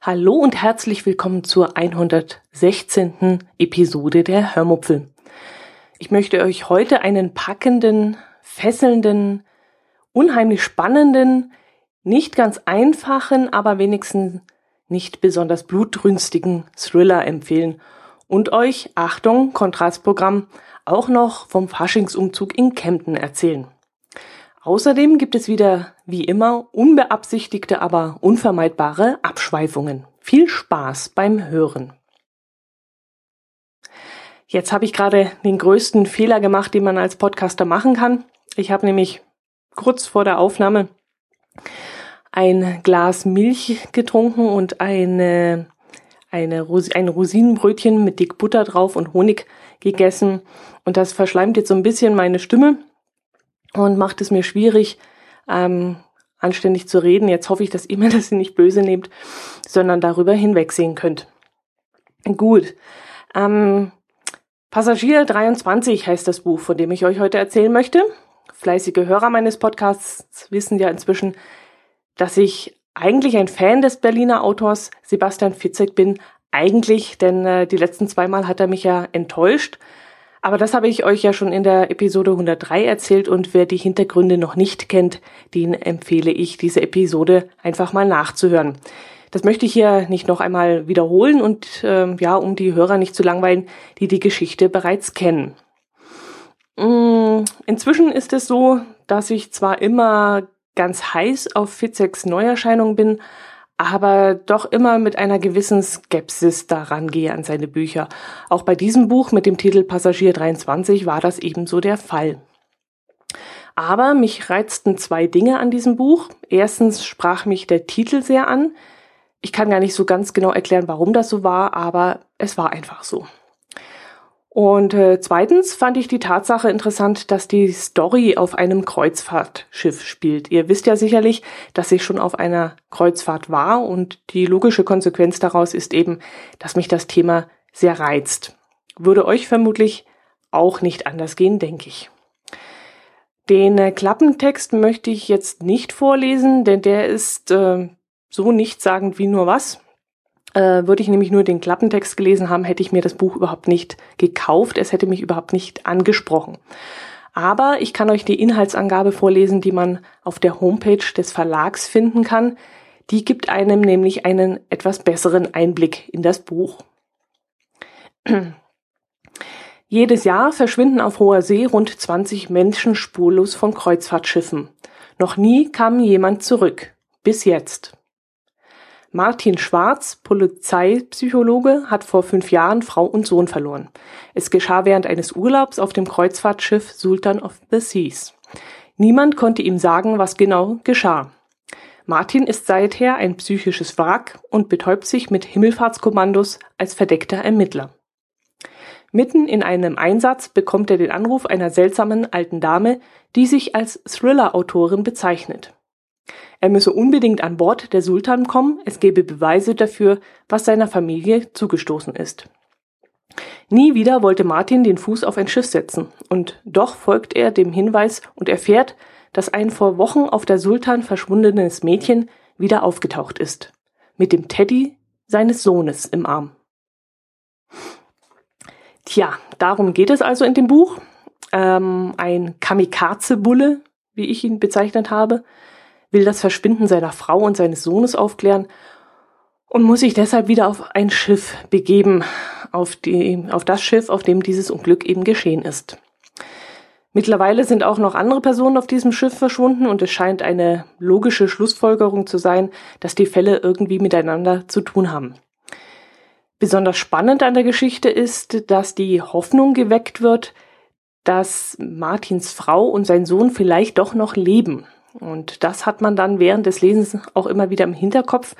Hallo und herzlich willkommen zur 116. Episode der Hörmupfel. Ich möchte euch heute einen packenden, fesselnden, unheimlich spannenden, nicht ganz einfachen, aber wenigstens nicht besonders blutrünstigen Thriller empfehlen und euch, Achtung, Kontrastprogramm, auch noch vom Faschingsumzug in Kempten erzählen. Außerdem gibt es wieder, wie immer, unbeabsichtigte, aber unvermeidbare Abschweifungen. Viel Spaß beim Hören. Jetzt habe ich gerade den größten Fehler gemacht, den man als Podcaster machen kann. Ich habe nämlich kurz vor der Aufnahme ein Glas Milch getrunken und eine, eine ein Rosinenbrötchen mit dick Butter drauf und Honig gegessen. Und das verschleimt jetzt so ein bisschen meine Stimme und macht es mir schwierig, ähm, anständig zu reden. Jetzt hoffe ich, dass ihr mir das nicht böse nehmt, sondern darüber hinwegsehen könnt. Gut. Ähm, Passagier 23 heißt das Buch, von dem ich euch heute erzählen möchte. Fleißige Hörer meines Podcasts wissen ja inzwischen, dass ich eigentlich ein Fan des Berliner Autors Sebastian Fitzek bin. Eigentlich, denn äh, die letzten zweimal hat er mich ja enttäuscht. Aber das habe ich euch ja schon in der Episode 103 erzählt und wer die Hintergründe noch nicht kennt, den empfehle ich, diese Episode einfach mal nachzuhören. Das möchte ich hier nicht noch einmal wiederholen und äh, ja, um die Hörer nicht zu langweilen, die die Geschichte bereits kennen. Mm, inzwischen ist es so, dass ich zwar immer ganz heiß auf Fitzeks Neuerscheinung bin, aber doch immer mit einer gewissen Skepsis daran gehe an seine Bücher. Auch bei diesem Buch mit dem Titel Passagier 23 war das ebenso der Fall. Aber mich reizten zwei Dinge an diesem Buch. Erstens sprach mich der Titel sehr an. Ich kann gar nicht so ganz genau erklären, warum das so war, aber es war einfach so. Und äh, zweitens fand ich die Tatsache interessant, dass die Story auf einem Kreuzfahrtschiff spielt. Ihr wisst ja sicherlich, dass ich schon auf einer Kreuzfahrt war und die logische Konsequenz daraus ist eben, dass mich das Thema sehr reizt. Würde euch vermutlich auch nicht anders gehen, denke ich. Den äh, Klappentext möchte ich jetzt nicht vorlesen, denn der ist äh, so nichtssagend wie nur was. Äh, würde ich nämlich nur den Klappentext gelesen haben, hätte ich mir das Buch überhaupt nicht gekauft. Es hätte mich überhaupt nicht angesprochen. Aber ich kann euch die Inhaltsangabe vorlesen, die man auf der Homepage des Verlags finden kann. Die gibt einem nämlich einen etwas besseren Einblick in das Buch. Jedes Jahr verschwinden auf hoher See rund 20 Menschen spurlos von Kreuzfahrtschiffen. Noch nie kam jemand zurück. Bis jetzt. Martin Schwarz, Polizeipsychologe, hat vor fünf Jahren Frau und Sohn verloren. Es geschah während eines Urlaubs auf dem Kreuzfahrtschiff Sultan of the Seas. Niemand konnte ihm sagen, was genau geschah. Martin ist seither ein psychisches Wrack und betäubt sich mit Himmelfahrtskommandos als verdeckter Ermittler. Mitten in einem Einsatz bekommt er den Anruf einer seltsamen alten Dame, die sich als Thriller-Autorin bezeichnet. Er müsse unbedingt an Bord der Sultan kommen, es gebe Beweise dafür, was seiner Familie zugestoßen ist. Nie wieder wollte Martin den Fuß auf ein Schiff setzen, und doch folgt er dem Hinweis und erfährt, dass ein vor Wochen auf der Sultan verschwundenes Mädchen wieder aufgetaucht ist, mit dem Teddy seines Sohnes im Arm. Tja, darum geht es also in dem Buch. Ähm, ein Kamikaze-Bulle, wie ich ihn bezeichnet habe, will das Verschwinden seiner Frau und seines Sohnes aufklären und muss sich deshalb wieder auf ein Schiff begeben, auf, die, auf das Schiff, auf dem dieses Unglück eben geschehen ist. Mittlerweile sind auch noch andere Personen auf diesem Schiff verschwunden und es scheint eine logische Schlussfolgerung zu sein, dass die Fälle irgendwie miteinander zu tun haben. Besonders spannend an der Geschichte ist, dass die Hoffnung geweckt wird, dass Martins Frau und sein Sohn vielleicht doch noch leben. Und das hat man dann während des Lesens auch immer wieder im Hinterkopf.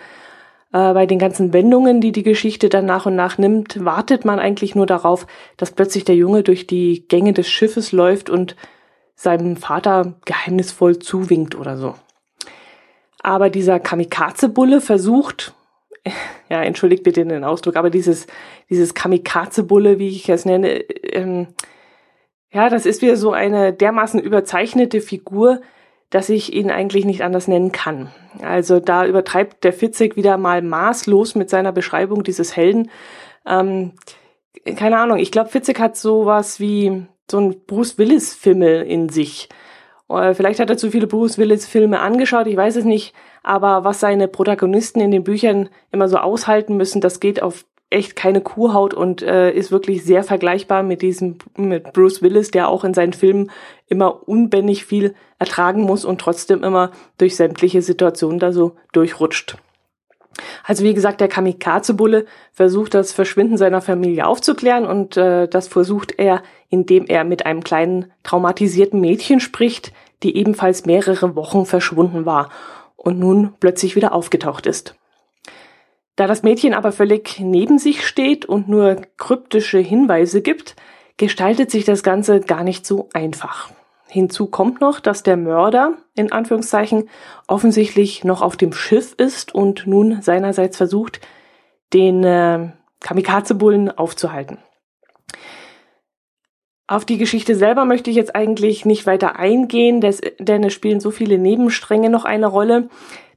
Äh, bei den ganzen Wendungen, die die Geschichte dann nach und nach nimmt, wartet man eigentlich nur darauf, dass plötzlich der Junge durch die Gänge des Schiffes läuft und seinem Vater geheimnisvoll zuwinkt oder so. Aber dieser Kamikaze-Bulle versucht, ja, entschuldigt bitte den Ausdruck, aber dieses, dieses Kamikaze-Bulle, wie ich es nenne, ähm, ja, das ist wieder so eine dermaßen überzeichnete Figur, dass ich ihn eigentlich nicht anders nennen kann. Also da übertreibt der Fitzek wieder mal maßlos mit seiner Beschreibung dieses Helden. Ähm, keine Ahnung, ich glaube, Fitzek hat sowas wie so ein Bruce Willis-Fimmel in sich. Äh, vielleicht hat er zu viele Bruce Willis-Filme angeschaut, ich weiß es nicht, aber was seine Protagonisten in den Büchern immer so aushalten müssen, das geht auf echt keine Kuhhaut und äh, ist wirklich sehr vergleichbar mit diesem mit Bruce Willis, der auch in seinen Filmen immer unbändig viel ertragen muss und trotzdem immer durch sämtliche Situationen da so durchrutscht. Also wie gesagt, der Kamikaze-Bulle versucht das Verschwinden seiner Familie aufzuklären und äh, das versucht er, indem er mit einem kleinen traumatisierten Mädchen spricht, die ebenfalls mehrere Wochen verschwunden war und nun plötzlich wieder aufgetaucht ist. Da das Mädchen aber völlig neben sich steht und nur kryptische Hinweise gibt, gestaltet sich das Ganze gar nicht so einfach. Hinzu kommt noch, dass der Mörder, in Anführungszeichen, offensichtlich noch auf dem Schiff ist und nun seinerseits versucht, den äh, Kamikaze-Bullen aufzuhalten. Auf die Geschichte selber möchte ich jetzt eigentlich nicht weiter eingehen, denn es spielen so viele Nebenstränge noch eine Rolle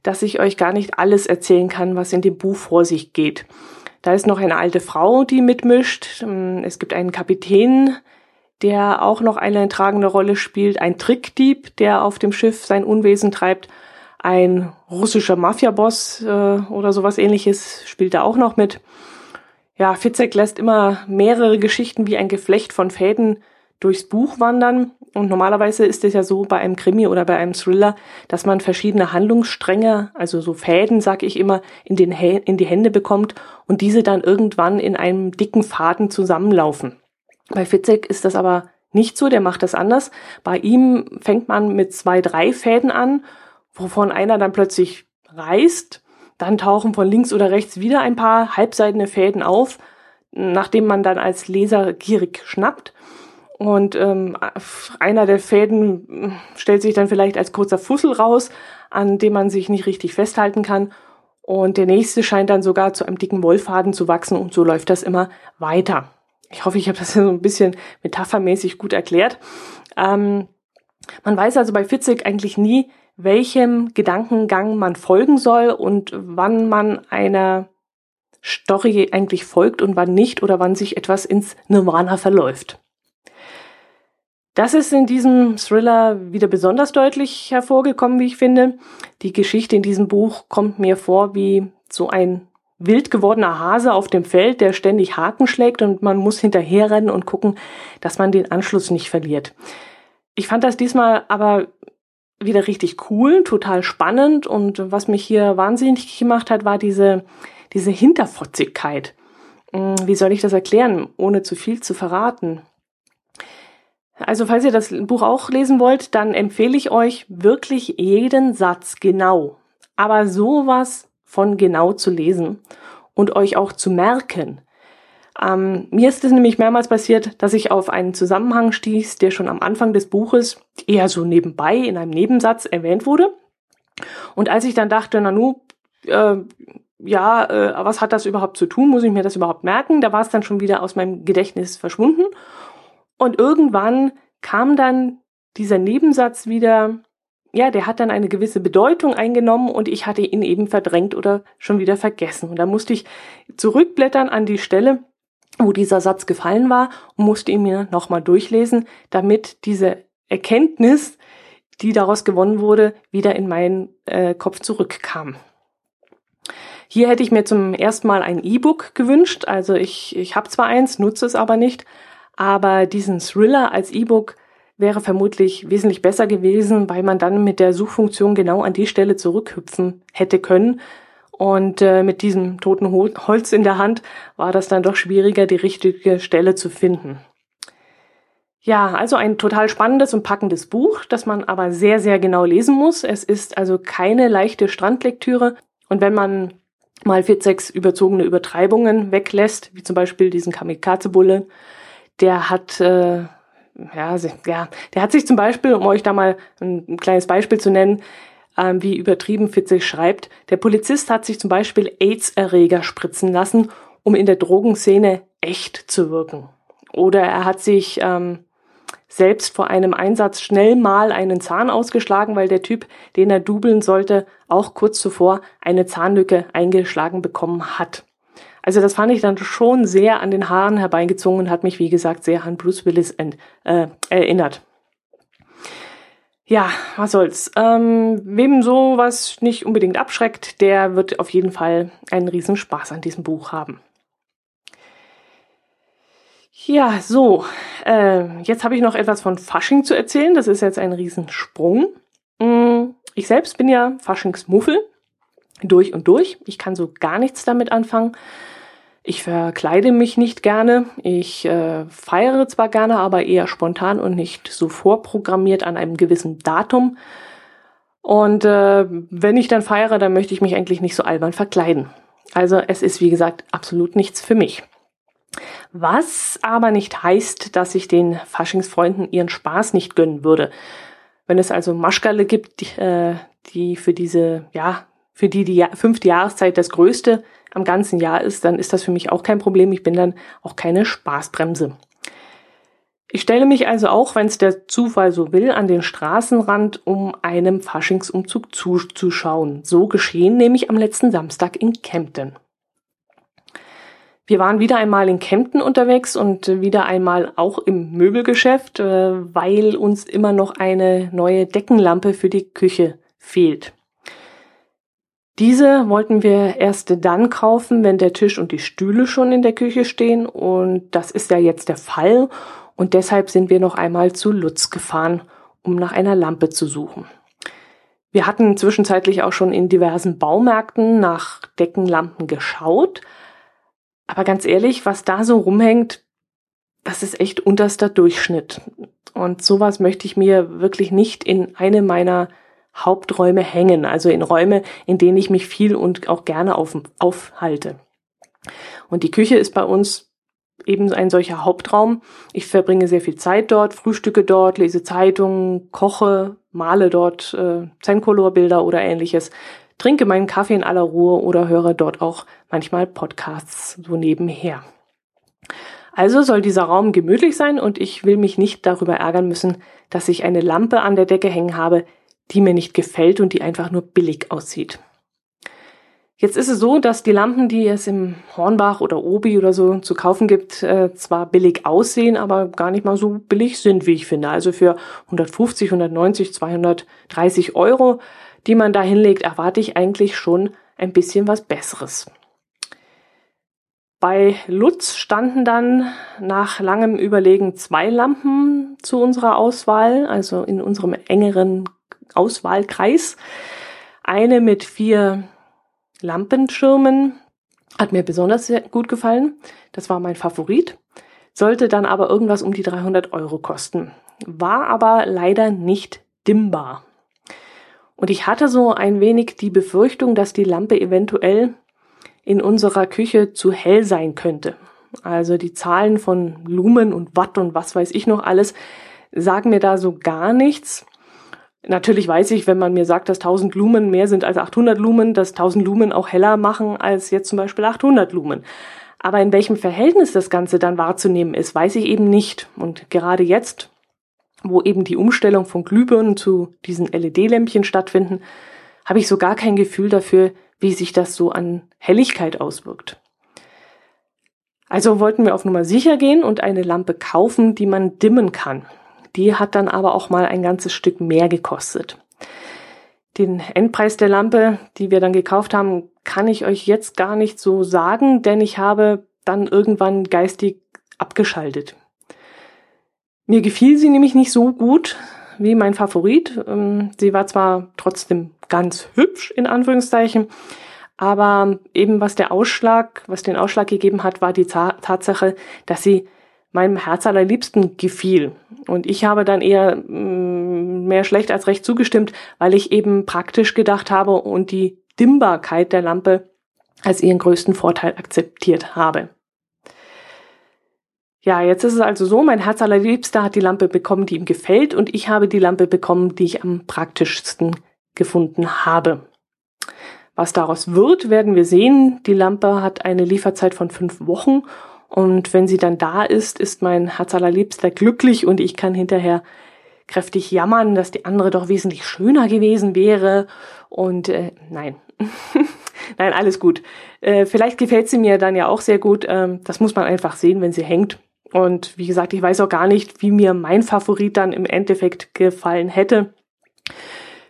dass ich euch gar nicht alles erzählen kann, was in dem Buch vor sich geht. Da ist noch eine alte Frau, die mitmischt. Ähm, es gibt einen Kapitän, der auch noch eine tragende Rolle spielt. Ein Trickdieb, der auf dem Schiff sein Unwesen treibt. Ein russischer Mafiaboss äh, oder sowas ähnliches spielt da auch noch mit. Ja, Fitzek lässt immer mehrere Geschichten wie ein Geflecht von Fäden durchs Buch wandern. Und normalerweise ist es ja so bei einem Krimi oder bei einem Thriller, dass man verschiedene Handlungsstränge, also so Fäden, sag ich immer, in, den in die Hände bekommt und diese dann irgendwann in einem dicken Faden zusammenlaufen. Bei Fitzek ist das aber nicht so, der macht das anders. Bei ihm fängt man mit zwei, drei Fäden an, wovon einer dann plötzlich reißt. Dann tauchen von links oder rechts wieder ein paar halbseitene Fäden auf, nachdem man dann als Leser gierig schnappt. Und ähm, einer der Fäden stellt sich dann vielleicht als kurzer Fussel raus, an dem man sich nicht richtig festhalten kann. Und der nächste scheint dann sogar zu einem dicken Wollfaden zu wachsen und so läuft das immer weiter. Ich hoffe, ich habe das so ein bisschen metaphermäßig gut erklärt. Ähm, man weiß also bei Fitzek eigentlich nie, welchem Gedankengang man folgen soll und wann man einer Story eigentlich folgt und wann nicht oder wann sich etwas ins Nirvana verläuft. Das ist in diesem Thriller wieder besonders deutlich hervorgekommen, wie ich finde. Die Geschichte in diesem Buch kommt mir vor wie so ein wild gewordener Hase auf dem Feld, der ständig Haken schlägt und man muss hinterherrennen und gucken, dass man den Anschluss nicht verliert. Ich fand das diesmal aber wieder richtig cool, total spannend und was mich hier wahnsinnig gemacht hat, war diese, diese Hinterfotzigkeit. Hm, wie soll ich das erklären, ohne zu viel zu verraten? Also falls ihr das Buch auch lesen wollt, dann empfehle ich euch wirklich jeden Satz genau, aber sowas von genau zu lesen und euch auch zu merken. Ähm, mir ist es nämlich mehrmals passiert, dass ich auf einen Zusammenhang stieß, der schon am Anfang des Buches eher so nebenbei in einem Nebensatz erwähnt wurde. Und als ich dann dachte, Nanu, äh, ja, äh, was hat das überhaupt zu tun? Muss ich mir das überhaupt merken? Da war es dann schon wieder aus meinem Gedächtnis verschwunden. Und irgendwann kam dann dieser Nebensatz wieder, ja, der hat dann eine gewisse Bedeutung eingenommen und ich hatte ihn eben verdrängt oder schon wieder vergessen. Und da musste ich zurückblättern an die Stelle, wo dieser Satz gefallen war und musste ihn mir nochmal durchlesen, damit diese Erkenntnis, die daraus gewonnen wurde, wieder in meinen äh, Kopf zurückkam. Hier hätte ich mir zum ersten Mal ein E-Book gewünscht. Also ich, ich habe zwar eins, nutze es aber nicht, aber diesen Thriller als E-Book wäre vermutlich wesentlich besser gewesen, weil man dann mit der Suchfunktion genau an die Stelle zurückhüpfen hätte können. Und äh, mit diesem toten Holz in der Hand war das dann doch schwieriger, die richtige Stelle zu finden. Ja, also ein total spannendes und packendes Buch, das man aber sehr, sehr genau lesen muss. Es ist also keine leichte Strandlektüre. Und wenn man mal Fitzeks überzogene Übertreibungen weglässt, wie zum Beispiel diesen Kamikaze-Bulle, der hat, äh, ja, ja, der hat sich zum Beispiel, um euch da mal ein, ein kleines Beispiel zu nennen, ähm, wie übertrieben Fitzig schreibt. Der Polizist hat sich zum Beispiel AIDS-Erreger spritzen lassen, um in der Drogenszene echt zu wirken. Oder er hat sich ähm, selbst vor einem Einsatz schnell mal einen Zahn ausgeschlagen, weil der Typ, den er dubeln sollte, auch kurz zuvor eine Zahnlücke eingeschlagen bekommen hat. Also das fand ich dann schon sehr an den Haaren herbeigezogen und hat mich, wie gesagt, sehr an Bruce Willis ent, äh, erinnert. Ja, was soll's. Ähm, wem sowas nicht unbedingt abschreckt, der wird auf jeden Fall einen riesen Spaß an diesem Buch haben. Ja, so. Äh, jetzt habe ich noch etwas von Fasching zu erzählen. Das ist jetzt ein Riesensprung. Mm, ich selbst bin ja Faschingsmuffel. Durch und durch. Ich kann so gar nichts damit anfangen. Ich verkleide mich nicht gerne. Ich äh, feiere zwar gerne, aber eher spontan und nicht so vorprogrammiert an einem gewissen Datum. Und äh, wenn ich dann feiere, dann möchte ich mich eigentlich nicht so albern verkleiden. Also es ist, wie gesagt, absolut nichts für mich. Was aber nicht heißt, dass ich den Faschingsfreunden ihren Spaß nicht gönnen würde. Wenn es also Maschkerle gibt, die, äh, die für diese, ja, für die die fünfte Jahreszeit das größte am ganzen Jahr ist, dann ist das für mich auch kein Problem. Ich bin dann auch keine Spaßbremse. Ich stelle mich also auch, wenn es der Zufall so will, an den Straßenrand, um einem Faschingsumzug zuzuschauen. So geschehen nämlich am letzten Samstag in Kempten. Wir waren wieder einmal in Kempten unterwegs und wieder einmal auch im Möbelgeschäft, äh, weil uns immer noch eine neue Deckenlampe für die Küche fehlt. Diese wollten wir erst dann kaufen, wenn der Tisch und die Stühle schon in der Küche stehen und das ist ja jetzt der Fall und deshalb sind wir noch einmal zu Lutz gefahren, um nach einer Lampe zu suchen. Wir hatten zwischenzeitlich auch schon in diversen Baumärkten nach Deckenlampen geschaut, aber ganz ehrlich, was da so rumhängt, das ist echt unterster Durchschnitt. Und sowas möchte ich mir wirklich nicht in eine meiner Haupträume hängen, also in Räume, in denen ich mich viel und auch gerne auf, aufhalte. Und die Küche ist bei uns eben ein solcher Hauptraum. Ich verbringe sehr viel Zeit dort, frühstücke dort, lese Zeitungen, koche, male dort äh, Zencolor-Bilder oder ähnliches, trinke meinen Kaffee in aller Ruhe oder höre dort auch manchmal Podcasts so nebenher. Also soll dieser Raum gemütlich sein und ich will mich nicht darüber ärgern müssen, dass ich eine Lampe an der Decke hängen habe, die mir nicht gefällt und die einfach nur billig aussieht. Jetzt ist es so, dass die Lampen, die es im Hornbach oder Obi oder so zu kaufen gibt, äh, zwar billig aussehen, aber gar nicht mal so billig sind, wie ich finde. Also für 150, 190, 230 Euro, die man da hinlegt, erwarte ich eigentlich schon ein bisschen was Besseres. Bei Lutz standen dann nach langem Überlegen zwei Lampen zu unserer Auswahl, also in unserem engeren Auswahlkreis. Eine mit vier Lampenschirmen hat mir besonders gut gefallen. Das war mein Favorit. Sollte dann aber irgendwas um die 300 Euro kosten. War aber leider nicht dimmbar. Und ich hatte so ein wenig die Befürchtung, dass die Lampe eventuell in unserer Küche zu hell sein könnte. Also die Zahlen von Lumen und Watt und was weiß ich noch alles sagen mir da so gar nichts. Natürlich weiß ich, wenn man mir sagt, dass 1000 Lumen mehr sind als 800 Lumen, dass 1000 Lumen auch heller machen als jetzt zum Beispiel 800 Lumen. Aber in welchem Verhältnis das Ganze dann wahrzunehmen ist, weiß ich eben nicht. Und gerade jetzt, wo eben die Umstellung von Glühbirnen zu diesen LED-Lämpchen stattfinden, habe ich so gar kein Gefühl dafür, wie sich das so an Helligkeit auswirkt. Also wollten wir auf Nummer sicher gehen und eine Lampe kaufen, die man dimmen kann. Die hat dann aber auch mal ein ganzes Stück mehr gekostet. Den Endpreis der Lampe, die wir dann gekauft haben, kann ich euch jetzt gar nicht so sagen, denn ich habe dann irgendwann geistig abgeschaltet. Mir gefiel sie nämlich nicht so gut wie mein Favorit. Ähm, sie war zwar trotzdem ganz hübsch, in Anführungszeichen, aber eben was der Ausschlag, was den Ausschlag gegeben hat, war die Tatsache, dass sie meinem Herz allerliebsten gefiel. Und ich habe dann eher mm, mehr schlecht als recht zugestimmt, weil ich eben praktisch gedacht habe und die Dimmbarkeit der Lampe als ihren größten Vorteil akzeptiert habe. Ja, jetzt ist es also so, mein Herz allerliebster hat die Lampe bekommen, die ihm gefällt und ich habe die Lampe bekommen, die ich am praktischsten gefunden habe. Was daraus wird, werden wir sehen. Die Lampe hat eine Lieferzeit von fünf Wochen und wenn sie dann da ist, ist mein Herz allerliebster glücklich und ich kann hinterher kräftig jammern, dass die andere doch wesentlich schöner gewesen wäre. Und äh, nein, nein, alles gut. Äh, vielleicht gefällt sie mir dann ja auch sehr gut. Ähm, das muss man einfach sehen, wenn sie hängt. Und wie gesagt, ich weiß auch gar nicht, wie mir mein Favorit dann im Endeffekt gefallen hätte.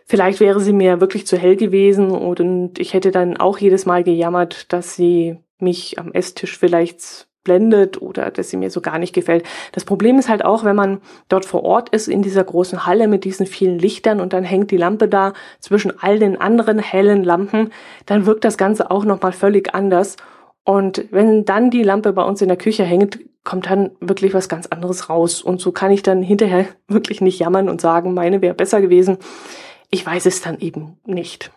Vielleicht wäre sie mir wirklich zu hell gewesen und ich hätte dann auch jedes Mal gejammert, dass sie mich am Esstisch vielleicht blendet oder dass sie mir so gar nicht gefällt. Das Problem ist halt auch, wenn man dort vor Ort ist in dieser großen Halle mit diesen vielen Lichtern und dann hängt die Lampe da zwischen all den anderen hellen Lampen, dann wirkt das Ganze auch nochmal völlig anders. Und wenn dann die Lampe bei uns in der Küche hängt, kommt dann wirklich was ganz anderes raus. Und so kann ich dann hinterher wirklich nicht jammern und sagen, meine wäre besser gewesen. Ich weiß es dann eben nicht.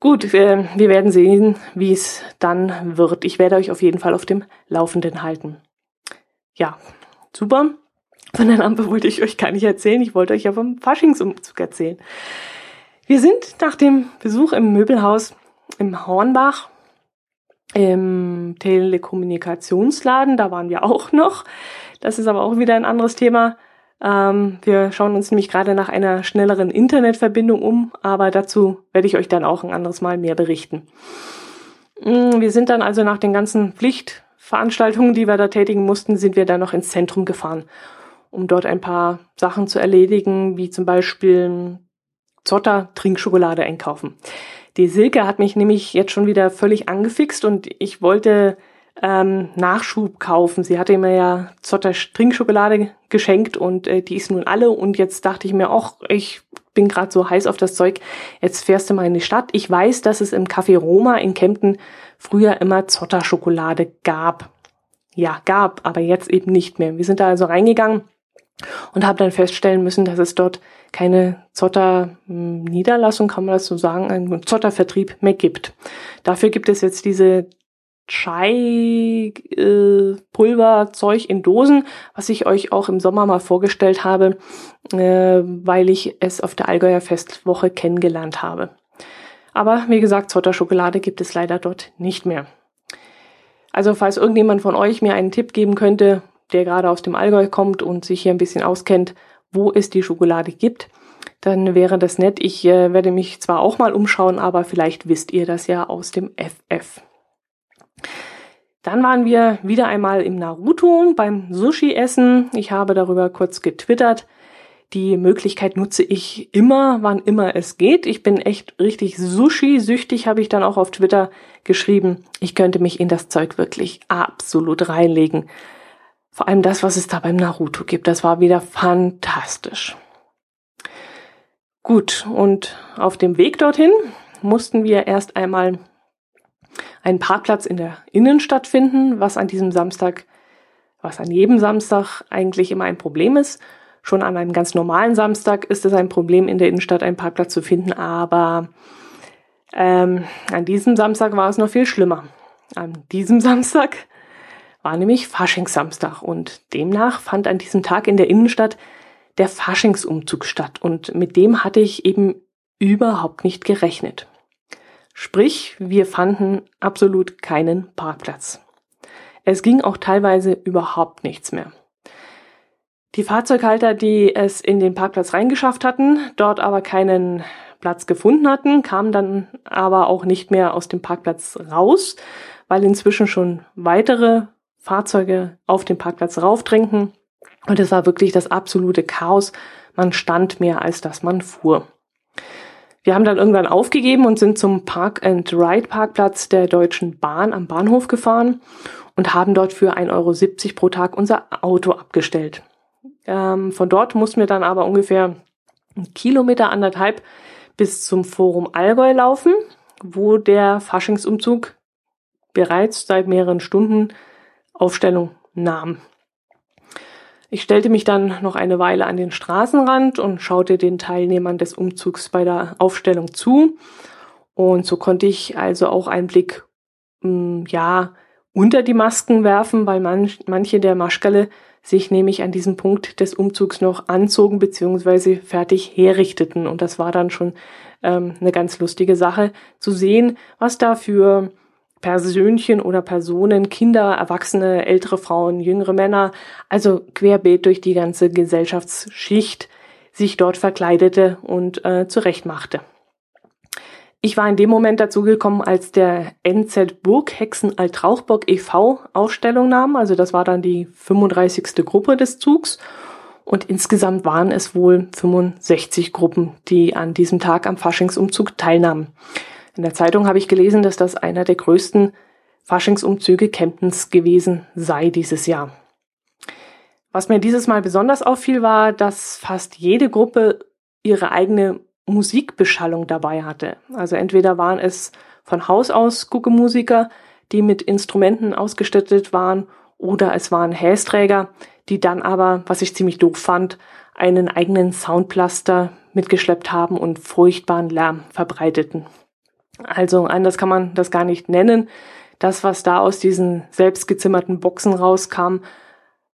Gut, wir, wir werden sehen, wie es dann wird. Ich werde euch auf jeden Fall auf dem Laufenden halten. Ja, super. Von der Lampe wollte ich euch gar nicht erzählen. Ich wollte euch ja vom Faschingsumzug erzählen. Wir sind nach dem Besuch im Möbelhaus im Hornbach im Telekommunikationsladen, da waren wir auch noch. Das ist aber auch wieder ein anderes Thema. Ähm, wir schauen uns nämlich gerade nach einer schnelleren Internetverbindung um, aber dazu werde ich euch dann auch ein anderes Mal mehr berichten. Mm, wir sind dann also nach den ganzen Pflichtveranstaltungen, die wir da tätigen mussten, sind wir dann noch ins Zentrum gefahren, um dort ein paar Sachen zu erledigen, wie zum Beispiel Zotter Trinkschokolade einkaufen. Die Silke hat mich nämlich jetzt schon wieder völlig angefixt und ich wollte ähm, Nachschub kaufen. Sie hatte mir ja Zotter Trinkschokolade geschenkt und äh, die ist nun alle. Und jetzt dachte ich mir, ach, ich bin gerade so heiß auf das Zeug. Jetzt fährst du mal in die Stadt. Ich weiß, dass es im Café Roma in Kempten früher immer Zotter Schokolade gab. Ja, gab, aber jetzt eben nicht mehr. Wir sind da also reingegangen und habe dann feststellen müssen, dass es dort keine Zotter-Niederlassung, kann man das so sagen, einen Zotter-Vertrieb mehr gibt. Dafür gibt es jetzt diese Chai-Pulverzeug äh, in Dosen, was ich euch auch im Sommer mal vorgestellt habe, äh, weil ich es auf der Allgäuer Festwoche kennengelernt habe. Aber wie gesagt, Zotter-Schokolade gibt es leider dort nicht mehr. Also falls irgendjemand von euch mir einen Tipp geben könnte, der gerade aus dem Allgäu kommt und sich hier ein bisschen auskennt, wo es die Schokolade gibt, dann wäre das nett. Ich äh, werde mich zwar auch mal umschauen, aber vielleicht wisst ihr das ja aus dem FF. Dann waren wir wieder einmal im Naruto beim Sushi-Essen. Ich habe darüber kurz getwittert. Die Möglichkeit nutze ich immer, wann immer es geht. Ich bin echt richtig Sushi-süchtig, habe ich dann auch auf Twitter geschrieben. Ich könnte mich in das Zeug wirklich absolut reinlegen. Vor allem das, was es da beim Naruto gibt, das war wieder fantastisch. Gut, und auf dem Weg dorthin mussten wir erst einmal einen Parkplatz in der Innenstadt finden, was an diesem Samstag, was an jedem Samstag eigentlich immer ein Problem ist. Schon an einem ganz normalen Samstag ist es ein Problem, in der Innenstadt einen Parkplatz zu finden, aber ähm, an diesem Samstag war es noch viel schlimmer. An diesem Samstag war nämlich Faschingssamstag und demnach fand an diesem Tag in der Innenstadt der Faschingsumzug statt und mit dem hatte ich eben überhaupt nicht gerechnet. Sprich, wir fanden absolut keinen Parkplatz. Es ging auch teilweise überhaupt nichts mehr. Die Fahrzeughalter, die es in den Parkplatz reingeschafft hatten, dort aber keinen Platz gefunden hatten, kamen dann aber auch nicht mehr aus dem Parkplatz raus, weil inzwischen schon weitere Fahrzeuge auf den Parkplatz raufdrängten. Und es war wirklich das absolute Chaos. Man stand mehr, als dass man fuhr. Wir haben dann irgendwann aufgegeben und sind zum Park and Ride Parkplatz der Deutschen Bahn am Bahnhof gefahren und haben dort für 1,70 Euro pro Tag unser Auto abgestellt. Ähm, von dort mussten wir dann aber ungefähr einen Kilometer anderthalb bis zum Forum Allgäu laufen, wo der Faschingsumzug bereits seit mehreren Stunden Aufstellung nahm. Ich stellte mich dann noch eine Weile an den Straßenrand und schaute den Teilnehmern des Umzugs bei der Aufstellung zu. Und so konnte ich also auch einen Blick, mh, hm, ja, unter die Masken werfen, weil manch, manche der Maschkale sich nämlich an diesem Punkt des Umzugs noch anzogen bzw. fertig herrichteten. Und das war dann schon ähm, eine ganz lustige Sache zu sehen, was da für Persönchen oder Personen, Kinder, Erwachsene, ältere Frauen, jüngere Männer, also querbeet durch die ganze Gesellschaftsschicht sich dort verkleidete und äh, zurechtmachte. Ich war in dem Moment dazu gekommen, als der NZ Burghexen Altrauchbock e.V. Ausstellung nahm. Also das war dann die 35. Gruppe des Zugs. Und insgesamt waren es wohl 65 Gruppen, die an diesem Tag am Faschingsumzug teilnahmen. In der Zeitung habe ich gelesen, dass das einer der größten Faschingsumzüge Kemptens gewesen sei dieses Jahr. Was mir dieses Mal besonders auffiel, war, dass fast jede Gruppe ihre eigene Musikbeschallung dabei hatte. Also entweder waren es von Haus aus Gucke-Musiker, die mit Instrumenten ausgestattet waren, oder es waren Hästräger, die dann aber, was ich ziemlich doof fand, einen eigenen Soundplaster mitgeschleppt haben und furchtbaren Lärm verbreiteten. Also anders kann man das gar nicht nennen. Das, was da aus diesen selbstgezimmerten Boxen rauskam,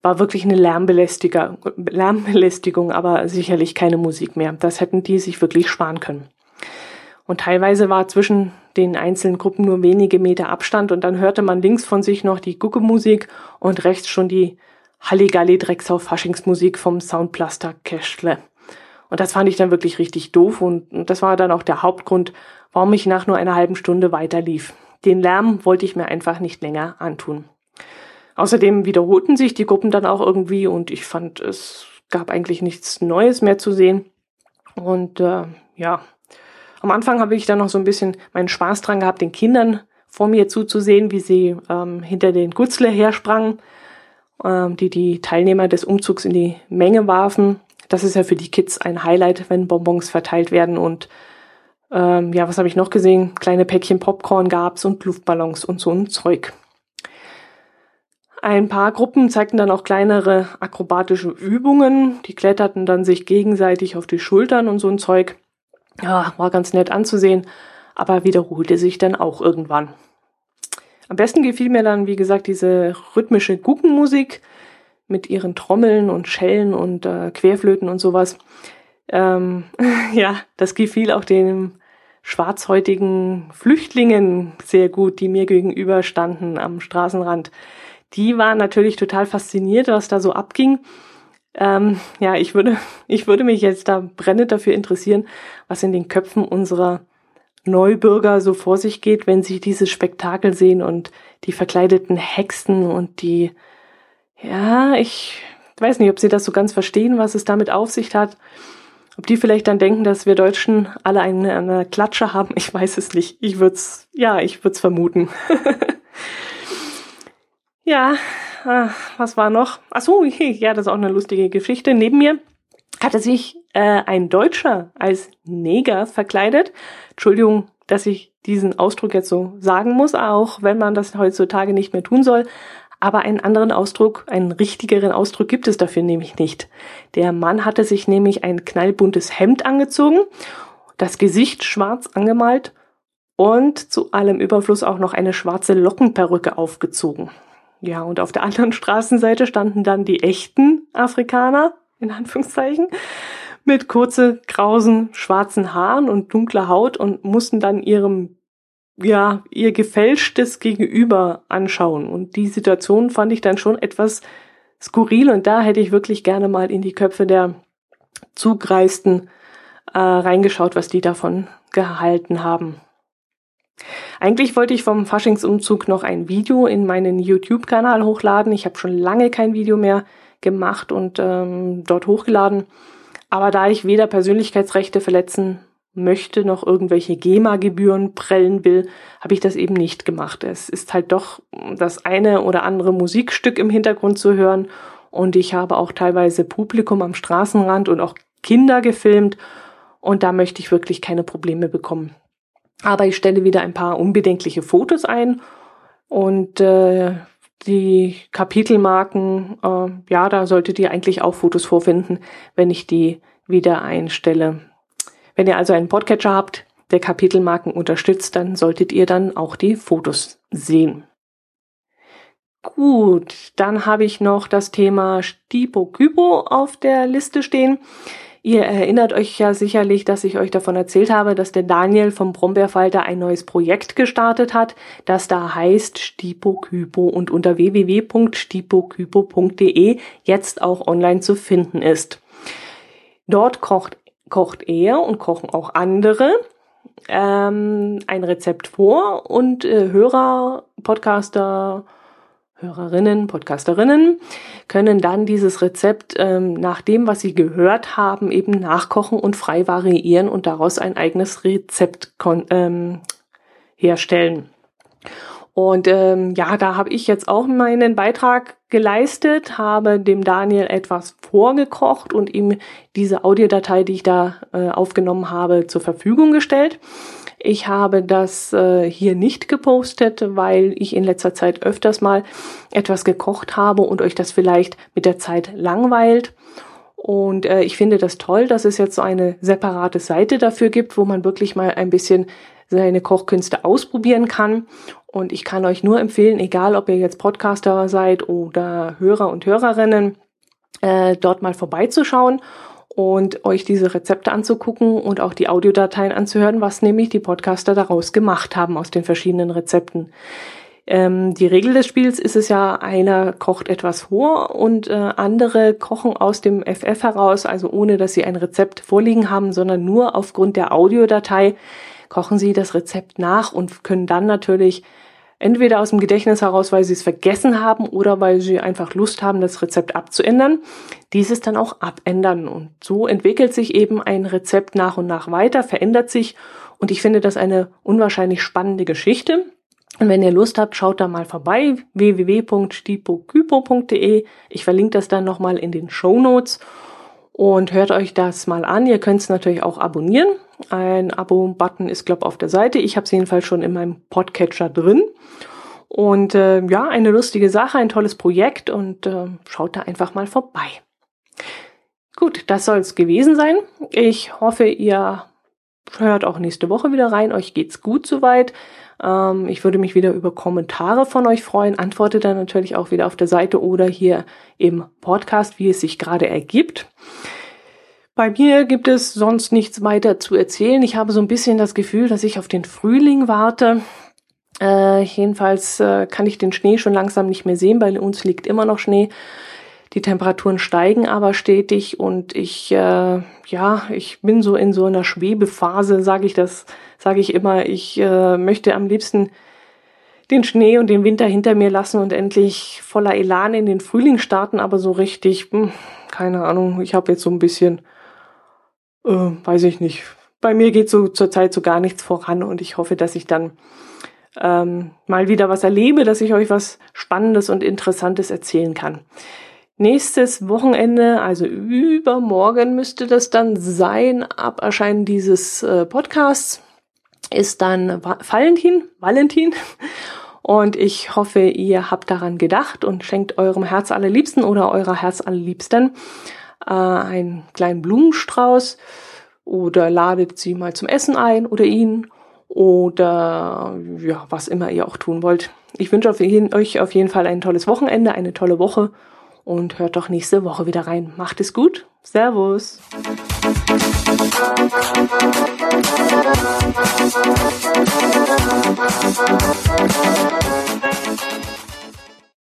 war wirklich eine Lärmbelästigung, aber sicherlich keine Musik mehr. Das hätten die sich wirklich sparen können. Und teilweise war zwischen den einzelnen Gruppen nur wenige Meter Abstand und dann hörte man links von sich noch die Gucke-Musik und rechts schon die Halligalli Drecksau Faschingsmusik vom Soundplaster Kästle. Und das fand ich dann wirklich richtig doof und, das war dann auch der Hauptgrund, warum ich nach nur einer halben Stunde weiterlief. Den Lärm wollte ich mir einfach nicht länger antun. Außerdem wiederholten sich die Gruppen dann auch irgendwie und ich fand, es gab eigentlich nichts Neues mehr zu sehen. Und äh, ja, am Anfang habe ich dann noch so ein bisschen meinen Spaß dran gehabt, den Kindern vor mir zuzusehen, wie sie ähm, hinter den Gutzle hersprangen, ähm, die die Teilnehmer des Umzugs in die Menge warfen. Das ist ja für die Kids ein Highlight, wenn Bonbons verteilt werden und ähm, ja, was habe ich noch gesehen? Kleine Päckchen Popcorn gab's und Luftballons und so ein Zeug. Ein paar Gruppen zeigten dann auch kleinere akrobatische Übungen. Die kletterten dann sich gegenseitig auf die Schultern und so ein Zeug. Ja, war ganz nett anzusehen, aber wiederholte sich dann auch irgendwann. Am besten gefiel mir dann, wie gesagt, diese rhythmische Guggenmusik mit ihren Trommeln und Schellen und äh, Querflöten und sowas. Ähm, ja, das gefiel auch den schwarzhäutigen Flüchtlingen sehr gut, die mir gegenüber standen am Straßenrand. Die waren natürlich total fasziniert, was da so abging. Ähm, ja, ich würde, ich würde mich jetzt da brennend dafür interessieren, was in den Köpfen unserer Neubürger so vor sich geht, wenn sie dieses Spektakel sehen und die verkleideten Hexen und die, ja, ich weiß nicht, ob sie das so ganz verstehen, was es damit auf sich hat. Ob die vielleicht dann denken, dass wir Deutschen alle eine, eine Klatsche haben, ich weiß es nicht. Ich würde es, ja, ich würde es vermuten. ja, äh, was war noch? Ach so, ja, das ist auch eine lustige Geschichte. Neben mir hatte sich äh, ein Deutscher als Neger verkleidet. Entschuldigung, dass ich diesen Ausdruck jetzt so sagen muss, auch wenn man das heutzutage nicht mehr tun soll. Aber einen anderen Ausdruck, einen richtigeren Ausdruck gibt es dafür nämlich nicht. Der Mann hatte sich nämlich ein knallbuntes Hemd angezogen, das Gesicht schwarz angemalt und zu allem Überfluss auch noch eine schwarze Lockenperücke aufgezogen. Ja, und auf der anderen Straßenseite standen dann die echten Afrikaner, in Anführungszeichen, mit kurze, krausen, schwarzen Haaren und dunkler Haut und mussten dann ihrem ja, ihr gefälschtes Gegenüber anschauen. Und die Situation fand ich dann schon etwas skurril und da hätte ich wirklich gerne mal in die Köpfe der Zugreisten äh, reingeschaut, was die davon gehalten haben. Eigentlich wollte ich vom Faschingsumzug noch ein Video in meinen YouTube-Kanal hochladen. Ich habe schon lange kein Video mehr gemacht und ähm, dort hochgeladen. Aber da ich weder Persönlichkeitsrechte verletzen möchte, noch irgendwelche GEMA-Gebühren prellen will, habe ich das eben nicht gemacht. Es ist halt doch das eine oder andere Musikstück im Hintergrund zu hören und ich habe auch teilweise Publikum am Straßenrand und auch Kinder gefilmt und da möchte ich wirklich keine Probleme bekommen. Aber ich stelle wieder ein paar unbedenkliche Fotos ein und äh, die Kapitelmarken, äh, ja, da solltet ihr eigentlich auch Fotos vorfinden, wenn ich die wieder einstelle. Wenn ihr also einen Podcatcher habt, der Kapitelmarken unterstützt, dann solltet ihr dann auch die Fotos sehen. Gut, dann habe ich noch das Thema Stipo Kypo auf der Liste stehen. Ihr erinnert euch ja sicherlich, dass ich euch davon erzählt habe, dass der Daniel vom Brombeerfalter ein neues Projekt gestartet hat, das da heißt Stipokypo und unter www.stipokypo.de jetzt auch online zu finden ist. Dort kocht, kocht er und kochen auch andere ähm, ein Rezept vor und äh, Hörer, Podcaster, Hörerinnen, Podcasterinnen können dann dieses Rezept ähm, nach dem, was sie gehört haben, eben nachkochen und frei variieren und daraus ein eigenes Rezept ähm, herstellen. Und ähm, ja, da habe ich jetzt auch meinen Beitrag geleistet, habe dem Daniel etwas vorgekocht und ihm diese Audiodatei, die ich da äh, aufgenommen habe, zur Verfügung gestellt. Ich habe das äh, hier nicht gepostet, weil ich in letzter Zeit öfters mal etwas gekocht habe und euch das vielleicht mit der Zeit langweilt. Und äh, ich finde das toll, dass es jetzt so eine separate Seite dafür gibt, wo man wirklich mal ein bisschen seine Kochkünste ausprobieren kann. Und ich kann euch nur empfehlen, egal ob ihr jetzt Podcaster seid oder Hörer und Hörerinnen, äh, dort mal vorbeizuschauen und euch diese Rezepte anzugucken und auch die Audiodateien anzuhören, was nämlich die Podcaster daraus gemacht haben aus den verschiedenen Rezepten. Ähm, die Regel des Spiels ist es ja, einer kocht etwas vor und äh, andere kochen aus dem FF heraus, also ohne dass sie ein Rezept vorliegen haben, sondern nur aufgrund der Audiodatei kochen sie das Rezept nach und können dann natürlich entweder aus dem Gedächtnis heraus, weil sie es vergessen haben oder weil sie einfach Lust haben, das Rezept abzuändern, dieses dann auch abändern. Und so entwickelt sich eben ein Rezept nach und nach weiter, verändert sich und ich finde das eine unwahrscheinlich spannende Geschichte. Und wenn ihr Lust habt, schaut da mal vorbei, www.stipokypo.de. Ich verlinke das dann nochmal in den Show Notes und hört euch das mal an. Ihr könnt es natürlich auch abonnieren. Ein Abo-Button ist, glaube auf der Seite. Ich habe es jedenfalls schon in meinem Podcatcher drin. Und äh, ja, eine lustige Sache, ein tolles Projekt und äh, schaut da einfach mal vorbei. Gut, das soll es gewesen sein. Ich hoffe, ihr hört auch nächste Woche wieder rein. Euch geht's gut soweit. Ähm, ich würde mich wieder über Kommentare von euch freuen. Antworte dann natürlich auch wieder auf der Seite oder hier im Podcast, wie es sich gerade ergibt. Bei mir gibt es sonst nichts weiter zu erzählen. Ich habe so ein bisschen das Gefühl, dass ich auf den Frühling warte. Äh, jedenfalls äh, kann ich den Schnee schon langsam nicht mehr sehen. Bei uns liegt immer noch Schnee. Die Temperaturen steigen aber stetig und ich, äh, ja, ich bin so in so einer Schwebephase, sage ich das, sage ich immer. Ich äh, möchte am liebsten den Schnee und den Winter hinter mir lassen und endlich voller Elan in den Frühling starten, aber so richtig, hm, keine Ahnung, ich habe jetzt so ein bisschen äh, weiß ich nicht. Bei mir geht so zurzeit so gar nichts voran und ich hoffe, dass ich dann ähm, mal wieder was erlebe, dass ich euch was Spannendes und Interessantes erzählen kann. Nächstes Wochenende, also übermorgen müsste das dann sein, ab Erscheinen dieses äh, Podcasts, ist dann Valentin, Valentin. Und ich hoffe, ihr habt daran gedacht und schenkt eurem Herz allerliebsten oder eurer Herz allerliebsten äh, einen kleinen Blumenstrauß oder ladet sie mal zum Essen ein oder ihn oder ja, was immer ihr auch tun wollt. Ich wünsche auf jeden, euch auf jeden Fall ein tolles Wochenende, eine tolle Woche und hört doch nächste Woche wieder rein. Macht es gut. Servus.